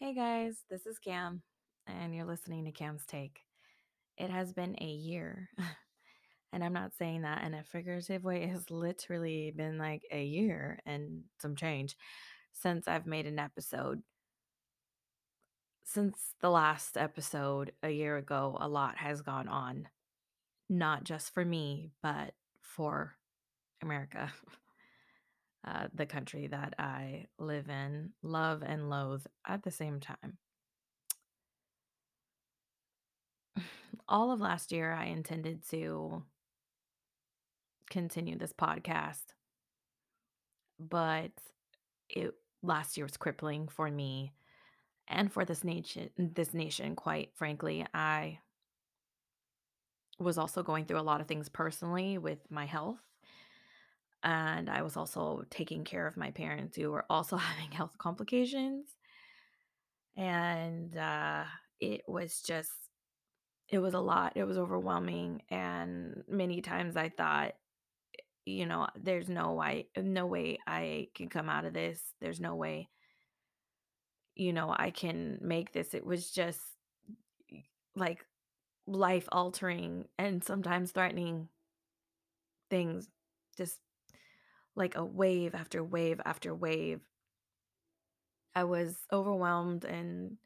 Hey guys, this is Cam, and you're listening to Cam's Take. It has been a year, and I'm not saying that in a figurative way. It has literally been like a year and some change since I've made an episode. Since the last episode a year ago, a lot has gone on, not just for me, but for America, uh, the country that I live in, love and loathe at the same time. all of last year, I intended to continue this podcast, but it last year was crippling for me and for this nation. This nation, quite frankly, I was also going through a lot of things personally with my health. And I was also taking care of my parents who were also having health complications. And uh, it was just, it was a lot. It was overwhelming. And many times I thought, you know, there's no way, no way I can come out of this. There's no way, you know, I can make this. It was just like life altering and sometimes threatening things, just like a wave after wave after wave. I was overwhelmed and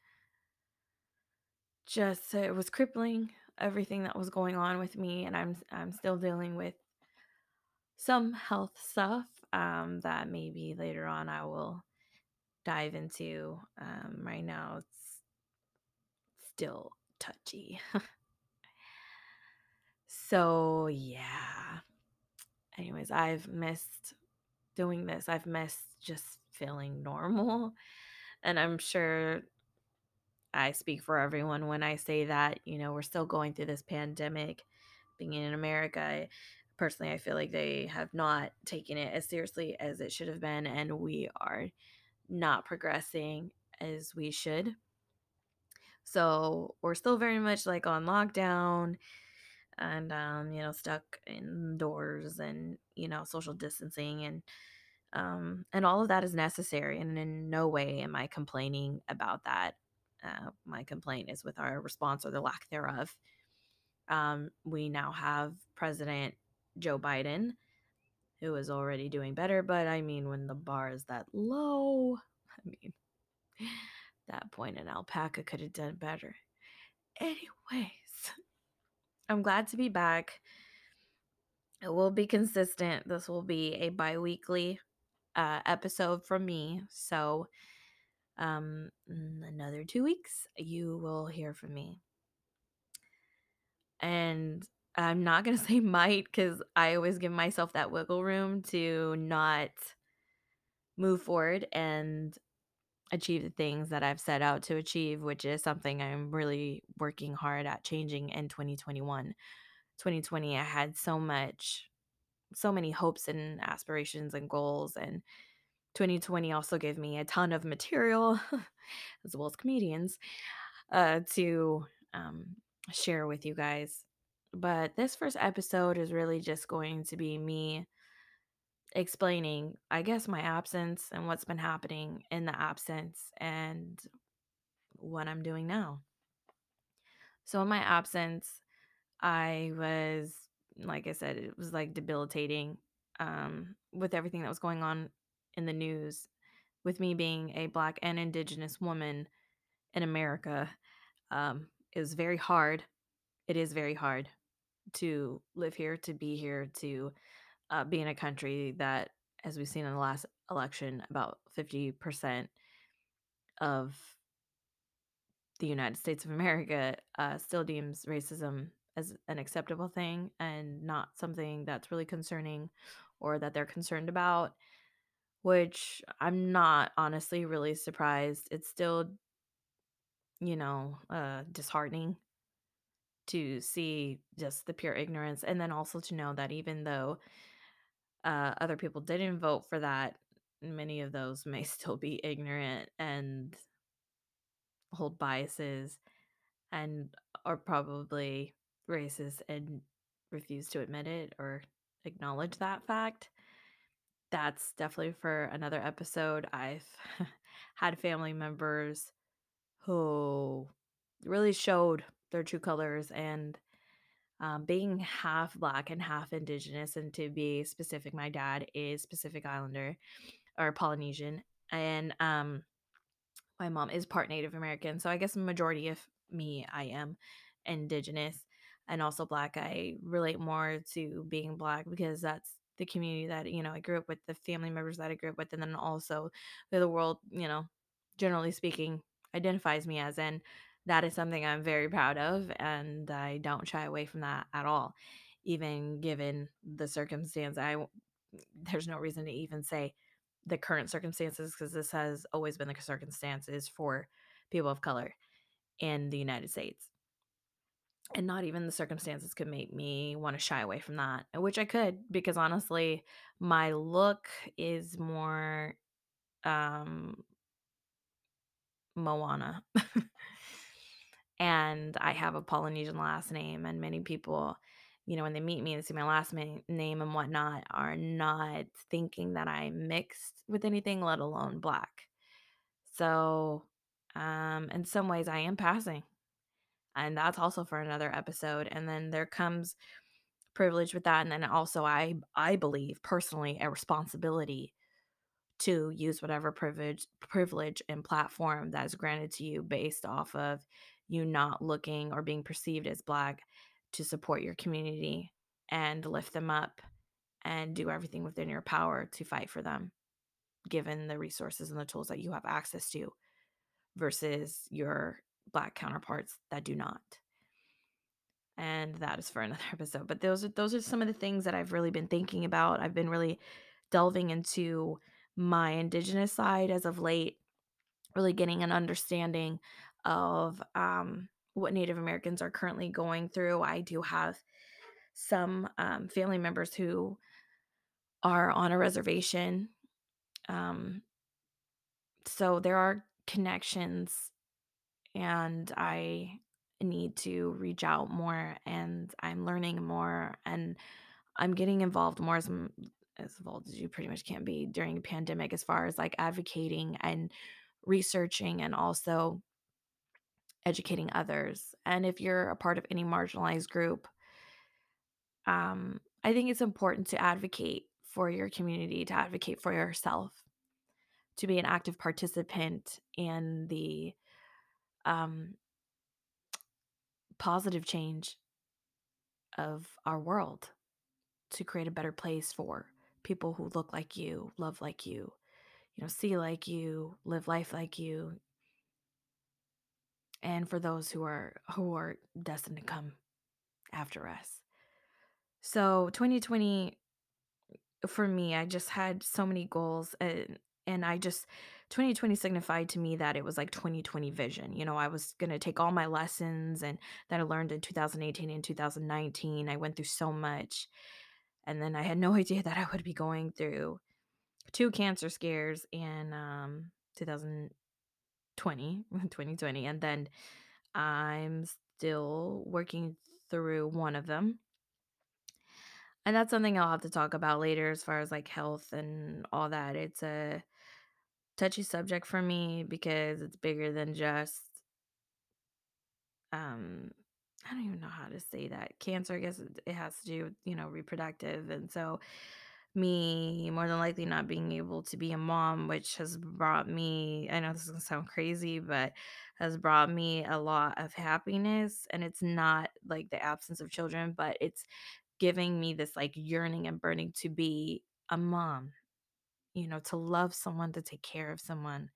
just it was crippling everything that was going on with me and I'm I'm still dealing with some health stuff um, that maybe later on I will dive into. Um, right now, it's still touchy. so, yeah. Anyways, I've missed doing this. I've missed just feeling normal. And I'm sure I speak for everyone when I say that, you know, we're still going through this pandemic. Being in America, personally, I feel like they have not taken it as seriously as it should have been. And we are not progressing as we should. So we're still very much like on lockdown and um, you know, stuck indoors and, you know, social distancing and um and all of that is necessary and in no way am I complaining about that. Uh, my complaint is with our response or the lack thereof. Um, we now have President Joe Biden, who is already doing better, but I mean, when the bar is that low, I mean, that point an alpaca could have done better. Anyways, I'm glad to be back. It will be consistent. This will be a bi weekly uh, episode from me. So, um, another two weeks, you will hear from me. And I'm not going to say might because I always give myself that wiggle room to not move forward and achieve the things that I've set out to achieve, which is something I'm really working hard at changing in 2021. 2020, I had so much, so many hopes and aspirations and goals. And 2020 also gave me a ton of material, as well as comedians, uh, to um, share with you guys. But this first episode is really just going to be me explaining, I guess, my absence and what's been happening in the absence and what I'm doing now. So, in my absence, I was, like I said, it was like debilitating um, with everything that was going on in the news. With me being a Black and Indigenous woman in America, um, it was very hard. It is very hard to live here, to be here, to uh, be in a country that, as we've seen in the last election, about 50% of the United States of America uh, still deems racism as an acceptable thing and not something that's really concerning or that they're concerned about, which I'm not honestly really surprised. It's still, you know, uh, disheartening to see just the pure ignorance and then also to know that even though uh, other people didn't vote for that, many of those may still be ignorant and hold biases and are probably racist and refuse to admit it or acknowledge that fact. That's definitely for another episode. I've had family members who really showed their true colors and um, being half black and half indigenous and to be specific my dad is pacific islander or polynesian and um my mom is part native american so i guess the majority of me i am indigenous and also black. I relate more to being black because that's the community that you know i grew up with the family members that i grew up with and then also the world you know generally speaking identifies me as and that is something i'm very proud of and i don't shy away from that at all even given the circumstance. I there's no reason to even say the current circumstances because this has always been the circumstances for people of color in the united states. And not even the circumstances could make me want to shy away from that which i could because honestly my look is more um moana and i have a polynesian last name and many people you know when they meet me and see my last ma- name and whatnot are not thinking that i'm mixed with anything let alone black. So um in some ways i am passing. And that's also for another episode and then there comes privilege with that and then also i i believe personally a responsibility to use whatever privilege privilege and platform that is granted to you based off of you not looking or being perceived as black to support your community and lift them up and do everything within your power to fight for them given the resources and the tools that you have access to versus your black counterparts that do not and that is for another episode. But those are those are some of the things that I've really been thinking about. I've been really delving into my indigenous side as of late, really getting an understanding of um, what Native Americans are currently going through. I do have some um, family members who are on a reservation. Um, so there are connections, and I need to reach out more and I'm learning more and I'm getting involved more as as involved as you pretty much can be during a pandemic as far as like advocating and researching and also educating others. And if you're a part of any marginalized group, um, I think it's important to advocate for your community, to advocate for yourself, to be an active participant in the um, positive change of our world to create a better place for people who look like you, love like you, you know, see like you, live life like you, and for those who are who are destined to come after us. So 2020 for me, I just had so many goals and and I just 2020 signified to me that it was like 2020 vision. You know, I was going to take all my lessons and that I learned in 2018 and 2019. I went through so much. And then I had no idea that I would be going through two cancer scares in um 2020, 2020 and then I'm still working through one of them. And that's something I'll have to talk about later as far as like health and all that. It's a touchy subject for me because it's bigger than just um I don't even know how to say that. Cancer, I guess it has to do with, you know, reproductive. And so me more than likely not being able to be a mom, which has brought me, I know this is gonna sound crazy, but has brought me a lot of happiness. And it's not like the absence of children, but it's giving me this like yearning and burning to be a mom, you know, to love someone, to take care of someone.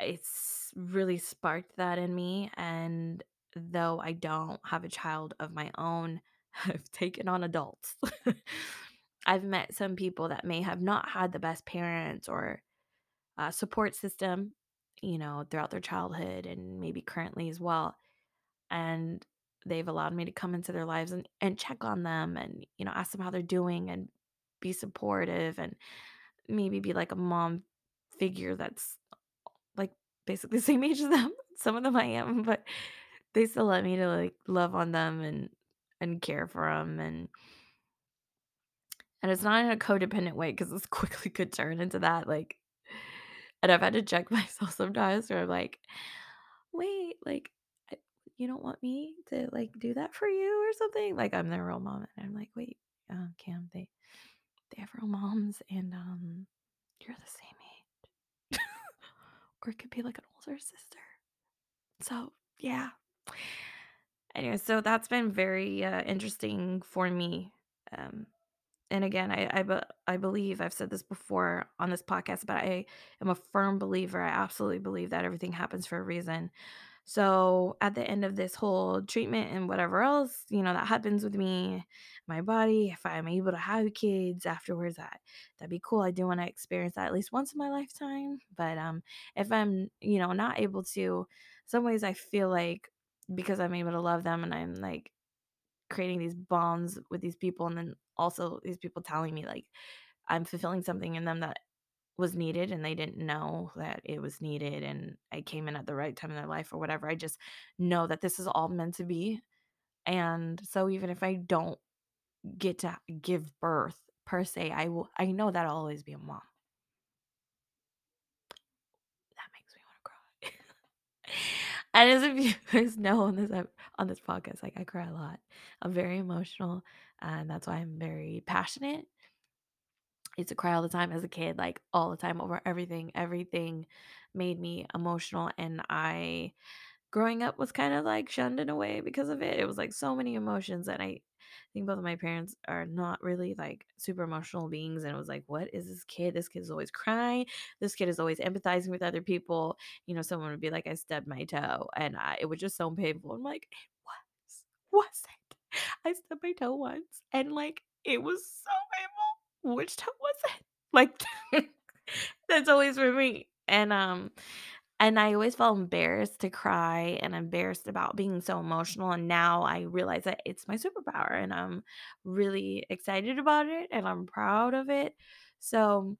It's really sparked that in me. And though I don't have a child of my own, I've taken on adults. I've met some people that may have not had the best parents or uh, support system, you know, throughout their childhood and maybe currently as well. And they've allowed me to come into their lives and, and check on them and, you know, ask them how they're doing and be supportive and maybe be like a mom figure that's like basically the same age as them. Some of them I am, but they still let me to like love on them and and care for them and and it's not in a codependent way because this quickly could turn into that like and I've had to check myself sometimes where I'm like, wait, like, you don't want me to like do that for you or something? Like, I'm their real mom. And I'm like, wait, uh, Cam, they, they have real moms and um, you're the same age. or it could be like an older sister. So, yeah. Anyway, so that's been very uh, interesting for me. Um, and again, I, I, be- I believe I've said this before on this podcast, but I am a firm believer. I absolutely believe that everything happens for a reason. So at the end of this whole treatment and whatever else, you know, that happens with me, my body, if I'm able to have kids afterwards, that that'd be cool. I do want to experience that at least once in my lifetime. But um if I'm, you know, not able to, some ways I feel like because I'm able to love them and I'm like creating these bonds with these people and then also these people telling me like I'm fulfilling something in them that was needed and they didn't know that it was needed and I came in at the right time in their life or whatever. I just know that this is all meant to be. And so even if I don't get to give birth per se, I will I know that I'll always be a mom. That makes me want to cry. and as if you guys know on this on this podcast, like I cry a lot. I'm very emotional Uh, and that's why I'm very passionate I used to cry all the time as a kid, like all the time over everything. Everything made me emotional. And I, growing up, was kind of like shunned in a way because of it. It was like so many emotions. And I think both of my parents are not really like super emotional beings. And it was like, what is this kid? This kid is always crying. This kid is always empathizing with other people. You know, someone would be like, I stubbed my toe. And I, it was just so painful. I'm like, it was, was it? I stubbed my toe once. And like, it was so painful which toe was it? Like that's always for me. And um and I always felt embarrassed to cry and embarrassed about being so emotional. And now I realize that it's my superpower and I'm really excited about it and I'm proud of it. So,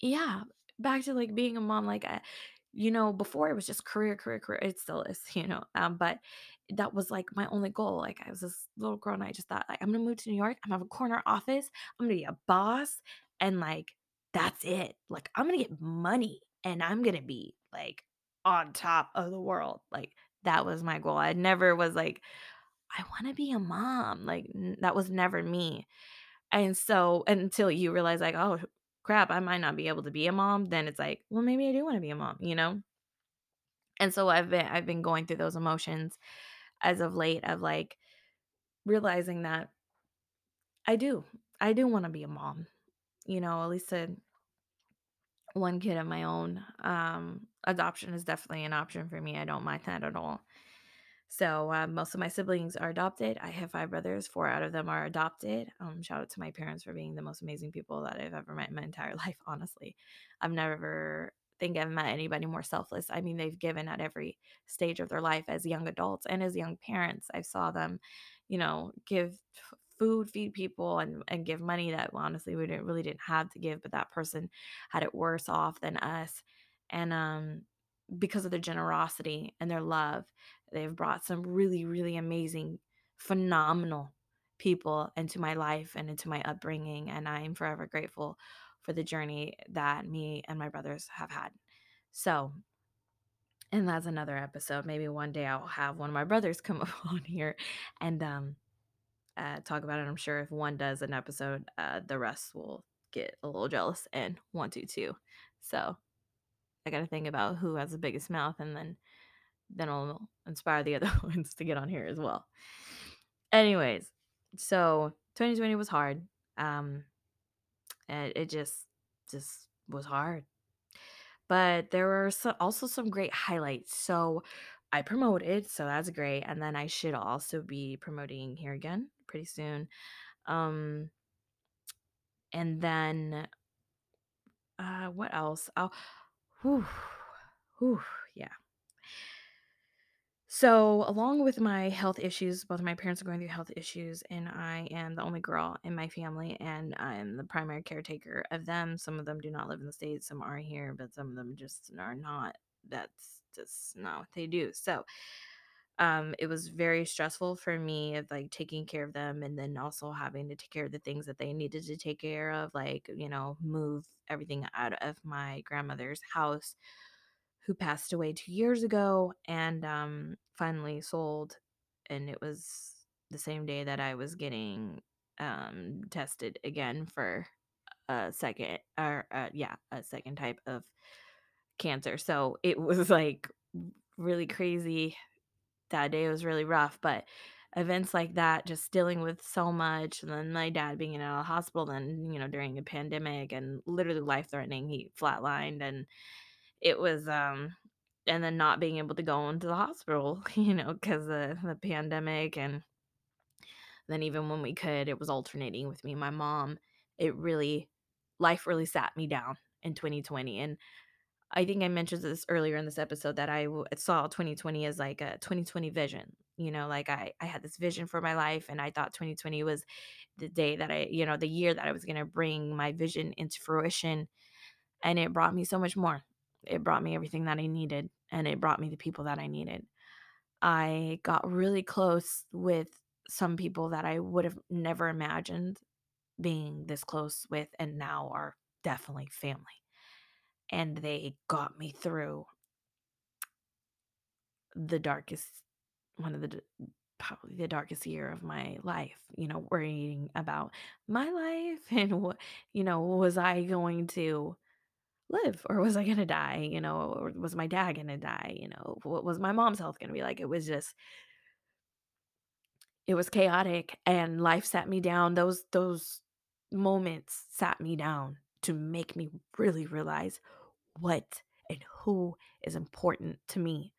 yeah, back to like being a mom, like, I, you know, before it was just career, career, career. It still is, you know, um, but that was like my only goal. Like I was this little girl and I just thought like I'm gonna move to New York. I'm gonna have a corner office. I'm gonna be a boss and like that's it. Like I'm gonna get money and I'm gonna be like on top of the world. Like that was my goal. I never was like I want to be a mom. Like n- that was never me. And so until you realize like oh crap, I might not be able to be a mom, then it's like, well maybe I do want to be a mom, you know? And so I've been I've been going through those emotions as of late of like realizing that I do. I do want to be a mom. You know, at least one kid of my own. Um adoption is definitely an option for me. I don't mind that at all. So uh, most of my siblings are adopted. I have five brothers. Four out of them are adopted. Um, shout out to my parents for being the most amazing people that I've ever met in my entire life. Honestly, I've never think I've met anybody more selfless. I mean, they've given at every stage of their life as young adults and as young parents. I saw them, you know, give food, feed people, and and give money that honestly we didn't really didn't have to give, but that person had it worse off than us. And um because of their generosity and their love, they've brought some really, really amazing, phenomenal people into my life and into my upbringing. And I'm forever grateful for the journey that me and my brothers have had. So, and that's another episode. Maybe one day I'll have one of my brothers come up on here and um, uh, talk about it. I'm sure if one does an episode, uh, the rest will get a little jealous and want to too. So I got to think about who has the biggest mouth, and then then I'll inspire the other ones to get on here as well. Anyways, so 2020 was hard. Um, it, it just just was hard, but there were so, also some great highlights. So I promoted, so that's great, and then I should also be promoting here again pretty soon. Um, and then uh, what else? Oh, whew, whew, yeah. So, along with my health issues, both of my parents are going through health issues, and I am the only girl in my family, and I'm the primary caretaker of them. Some of them do not live in the States, some are here, but some of them just are not. That's just not what they do. So, um, it was very stressful for me of like taking care of them and then also having to take care of the things that they needed to take care of, like, you know, move everything out of my grandmother's house who passed away 2 years ago and, um, finally sold, and it was the same day that I was getting, um, tested again for a second or, uh, yeah, a second type of cancer, so it was, like, really crazy. That day was really rough, but events like that, just dealing with so much, and then my dad being in a hospital then, you know, during a pandemic and literally life-threatening, he flatlined, and it was, um and then not being able to go into the hospital, you know, 'cause of the pandemic, and then even when we could, it was alternating with me and my mom. It really life really sat me down in 2020, and I think I mentioned this earlier in this episode that I saw 2020 as, like, a 2020 vision, you know, like, I I had this vision for my life, and I thought 2020 was the day that I you know, the year that I was gonna bring my vision into fruition, and it brought me so much more. It brought me everything that I needed, and it brought me the people that I needed. I got really close with some people that I would've never imagined being this close with and now are definitely family, and they got me through the darkest one of the probably the darkest year of my life, you know, worrying about my life and what you know, was I going to live or was I gonna die, you know, or was my dad gonna die, you know, what was my mom's health gonna be like? It was just it was chaotic, and life sat me down. Those those moments sat me down to make me really realize what and who is important to me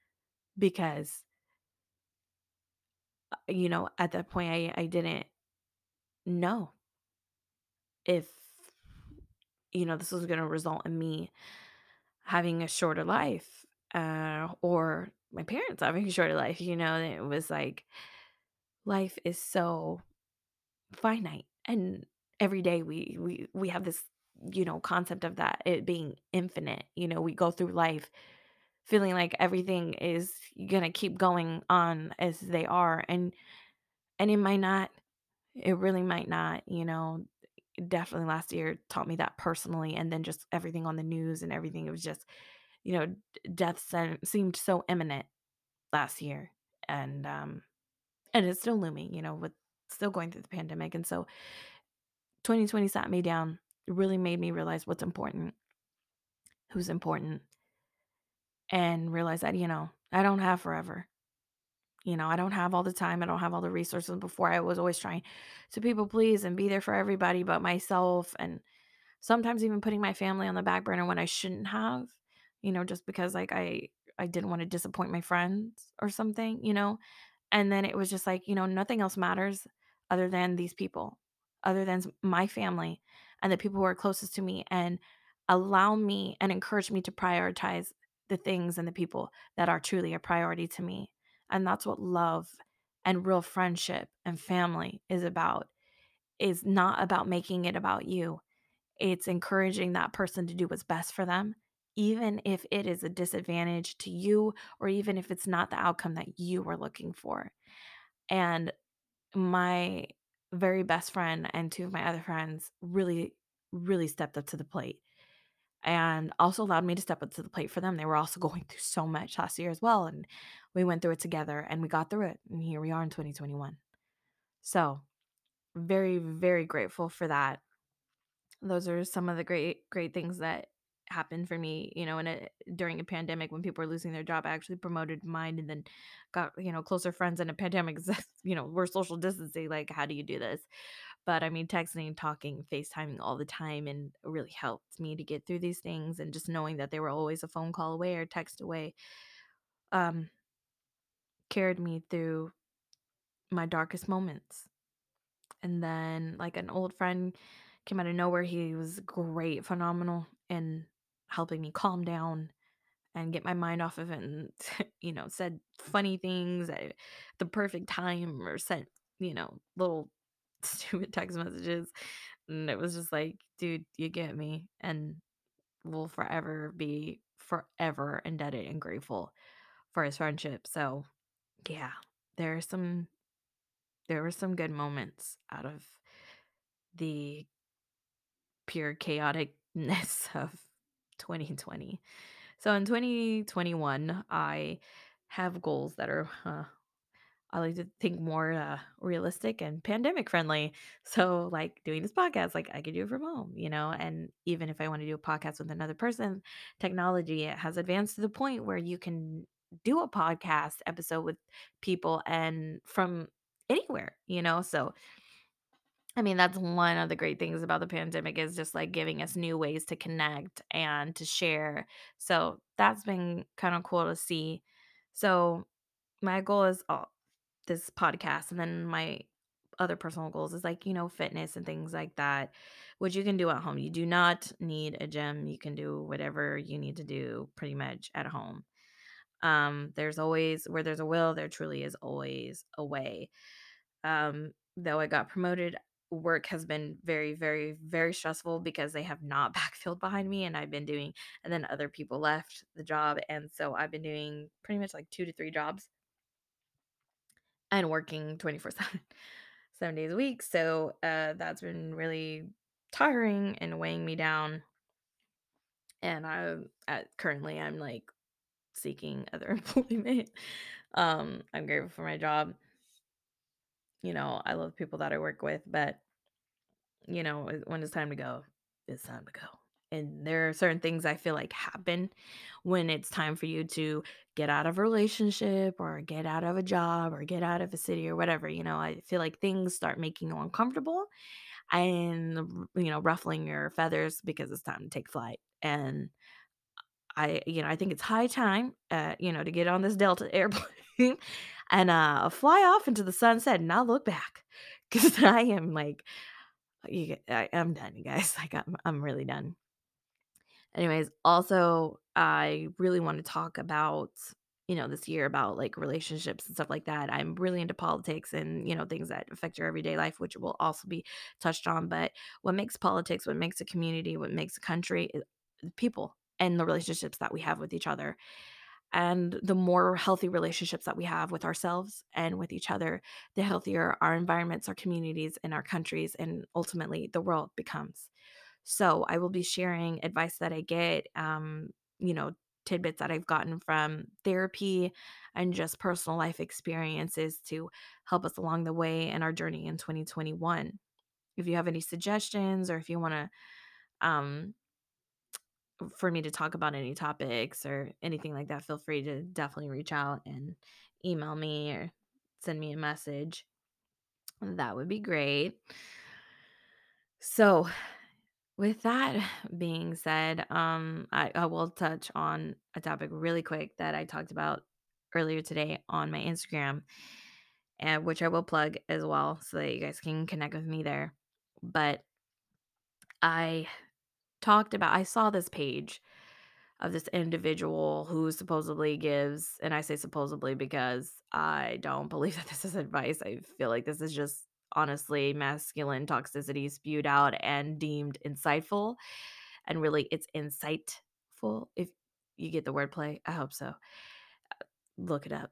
because you know, at that point, I I didn't know if, you know, this was gonna result in me having a shorter life, uh, or my parents having a shorter life, you know, it was like life is so finite, and every day we we we have this, you know, concept of that, it being infinite, you know, we go through life feeling like everything is gonna keep going on as they are, and and it might not. It really might not, you know? Definitely last year taught me that personally, and then just everything on the news and everything, it was just, you know, death sen seemed so imminent last year, and, um, and it's still looming, you know, with still going through the pandemic, and so 2020 sat me down, really made me realize what's important, who's important and realize that, you know, I don't have forever. You know, I don't have all the time, I don't have all the resources. Before, I was always trying to people please and be there for everybody but myself, and sometimes even putting my family on the back burner when I shouldn't have, you know, just because, like, I I didn't wanna disappoint my friends or something, you know? And then it was just like, you know, nothing else matters other than these people, other than my family and the people who are closest to me, and allow me and encourage me to prioritize the things and the people that are truly a priority to me, and that's what love and real friendship and family is about, is not about making it about you. It's encouraging that person to do what's best for them, even if it is a disadvantage to you or even if it's not the outcome that you were looking for. And my very best friend and 2 of my other friends really, really stepped up to the plate and also allowed me to step up to the plate for them. They were also going through so much last year as well, and we went through it together, and we got through it, and here we are in 2021. So, very, very grateful for that. Those are some of the great great things that happened for me, you know, in a during a pandemic when people were losing their job, I actually promoted mine and then got, you know, closer friends in a pandemic you know, we're social distancing, like, how do you do this? But, I mean, texting, talking, FaceTiming all the time and really helped me to get through these things and just knowing that they were always a phone call away or text away, um carried me through my darkest moments. And then, like, an old friend came out of nowhere, he was great, phenomenal in helping me calm down and get my mind off of it and, you know, said funny things at the perfect time or sent, you know, little stupid text messages, and it was just like, "Dude, you get me," and will forever be forever indebted and grateful for his friendship, so, yeah, there are some there were some good moments out of the pure chaoticness of 2020. So in 2021, I have goals that are, uh, I like to think more uh, realistic and pandemic friendly. So, like doing this podcast, like I could do it from home, you know. And even if I want to do a podcast with another person, technology has advanced to the point where you can do a podcast episode with people and from anywhere, you know. So, I mean, that's one of the great things about the pandemic is just like giving us new ways to connect and to share. So that's been kind of cool to see. So my goal is oh, this podcast, and then my other personal goals is like, you know, fitness and things like that, which you can do at home. You do not need a gym. You can do whatever you need to do pretty much at home. Um, there's always where there's a will, there truly is always a way. Um, though I got promoted, work has been very, very, very stressful because they have not backfilled behind me and I've been doing and then other people left the job. And so I've been doing pretty much like two to three jobs and working 24 7, seven days a week. So uh, that's been really tiring and weighing me down. And I uh, currently I'm like seeking other employment. Um, I'm grateful for my job. You know, I love people that I work with, but you know, when it's time to go, it's time to go. And there are certain things I feel like happen when it's time for you to get out of a relationship or get out of a job or get out of a city or whatever. You know, I feel like things start making you uncomfortable and, you know, ruffling your feathers because it's time to take flight. And I, you know, I think it's high time, uh, you know, to get on this Delta airplane and uh, fly off into the sunset and not look back because I am like you I I'm done, you guys. Like, I'm I'm really done. Anyways, also, I really want to talk about, you know, this year about like relationships and stuff like that. I'm really into politics and, you know, things that affect your everyday life, which will also be touched on. But what makes politics, what makes a community, what makes a country is people and the relationships that we have with each other. And the more healthy relationships that we have with ourselves and with each other, the healthier our environments, our communities, and our countries, and ultimately the world becomes. So I will be sharing advice that I get, um, you know, tidbits that I've gotten from therapy and just personal life experiences to help us along the way in our journey in 2021. If you have any suggestions or if you want to um, for me to talk about any topics or anything like that, feel free to definitely reach out and email me or send me a message. That would be great. So, with that being said, um, I, I will touch on a topic really quick that I talked about earlier today on my Instagram, and which I will plug as well so that you guys can connect with me there. But I talked about I saw this page of this individual who supposedly gives and I say supposedly because I don't believe that this is advice. I feel like this is just honestly masculine toxicity spewed out and deemed insightful and really it's insightful if you get the wordplay. I hope so. Look it up.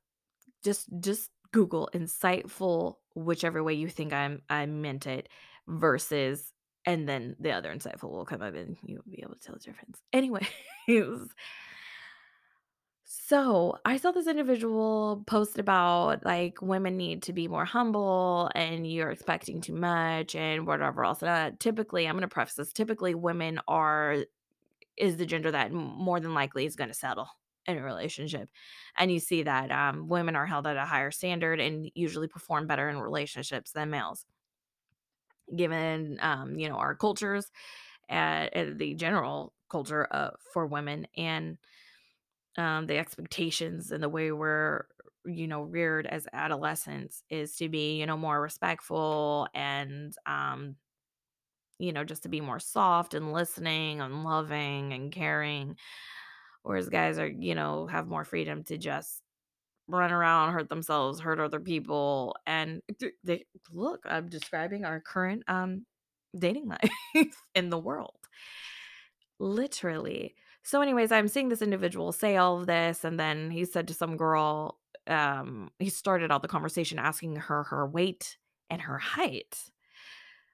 Just just Google insightful whichever way you think I'm I meant it versus and then the other insightful will come up and you'll be able to tell the difference. Anyways, so I saw this individual post about like women need to be more humble and you're expecting too much and whatever else. And uh, typically, I'm going to preface this typically, women are, is the gender that more than likely is going to settle in a relationship. And you see that um, women are held at a higher standard and usually perform better in relationships than males given um, you know our cultures and, the general culture uh, for women and um, the expectations and the way we're you know reared as adolescents is to be you know more respectful and um you know just to be more soft and listening and loving and caring whereas guys are you know have more freedom to just run around, hurt themselves, hurt other people, and they look, I'm describing our current um dating life in the world. Literally. So anyways, I'm seeing this individual say all of this and then he said to some girl um he started out the conversation asking her her weight and her height.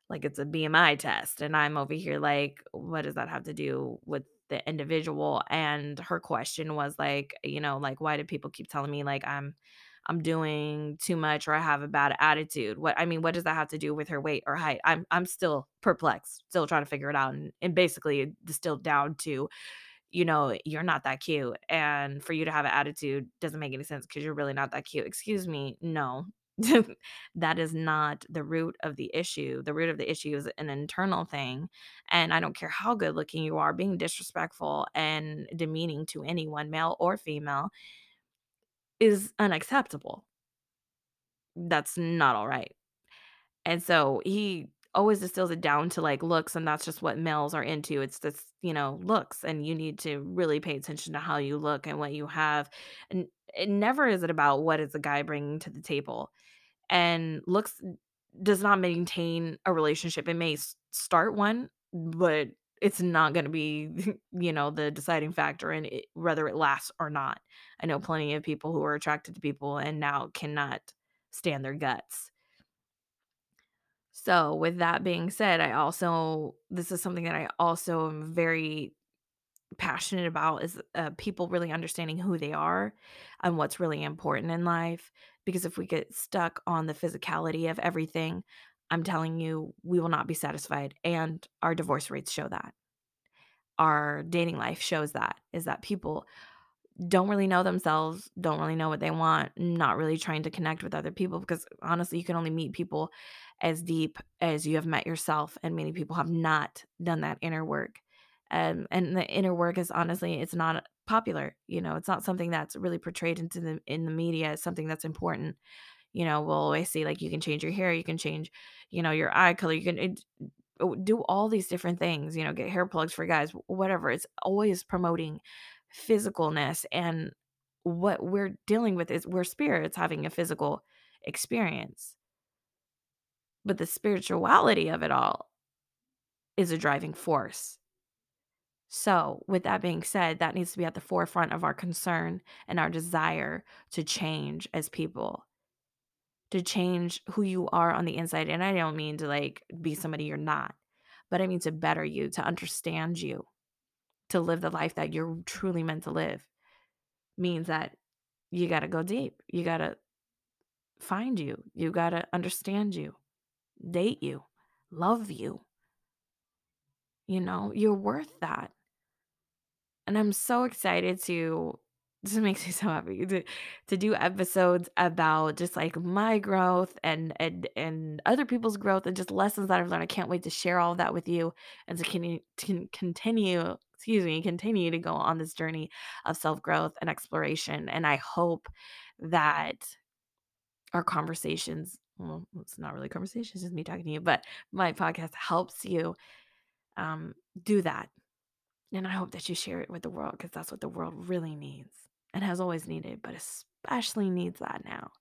Like it's a BMI test and I'm over here like what does that have to do with the individual and her question was like, you know, like why do people keep telling me like I'm I'm doing too much or I have a bad attitude. What I mean, what does that have to do with her weight or height? I'm I'm still perplexed, still trying to figure it out and, and basically distilled down to, you know, you're not that cute. And for you to have an attitude doesn't make any sense because you're really not that cute. Excuse me. No. that is not the root of the issue. The root of the issue is an internal thing. And I don't care how good looking you are, being disrespectful and demeaning to anyone, male or female, is unacceptable. That's not all right. And so he always distills it down to like looks, and that's just what males are into. It's this, you know, looks, and you need to really pay attention to how you look and what you have. And it never is it about what is the guy bringing to the table. And looks does not maintain a relationship. It may start one, but it's not going to be, you know, the deciding factor in it, whether it lasts or not. I know plenty of people who are attracted to people and now cannot stand their guts. So, with that being said, I also this is something that I also am very passionate about is uh, people really understanding who they are and what's really important in life. Because if we get stuck on the physicality of everything, I'm telling you, we will not be satisfied. And our divorce rates show that. Our dating life shows that is that people don't really know themselves, don't really know what they want, not really trying to connect with other people because honestly, you can only meet people as deep as you have met yourself. And many people have not done that inner work. Um, and the inner work is honestly, it's not popular. You know, it's not something that's really portrayed into the in the media. It's something that's important. You know, we'll always see like you can change your hair, you can change, you know, your eye color, you can it, oh, do all these different things. You know, get hair plugs for guys, whatever. It's always promoting physicalness and what we're dealing with is we're spirits having a physical experience. But the spirituality of it all is a driving force. So, with that being said, that needs to be at the forefront of our concern and our desire to change as people, to change who you are on the inside. And I don't mean to like be somebody you're not, but I mean to better you, to understand you, to live the life that you're truly meant to live. Means that you got to go deep. You got to find you. You got to understand you, date you, love you. You know, you're worth that. And I'm so excited to this makes me so happy to to do episodes about just like my growth and and and other people's growth and just lessons that I've learned. I can't wait to share all of that with you and to continue to continue, excuse me, continue to go on this journey of self-growth and exploration. And I hope that our conversations, well, it's not really conversations, it's just me talking to you, but my podcast helps you um, do that and I hope that you share it with the world because that's what the world really needs and has always needed, but especially needs that now.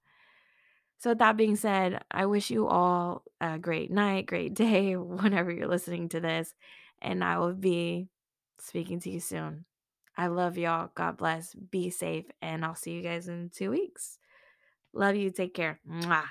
So, with that being said, I wish you all a great night, great day, whenever you're listening to this. And I will be speaking to you soon. I love y'all. God bless. Be safe. And I'll see you guys in two weeks. Love you. Take care. Mwah.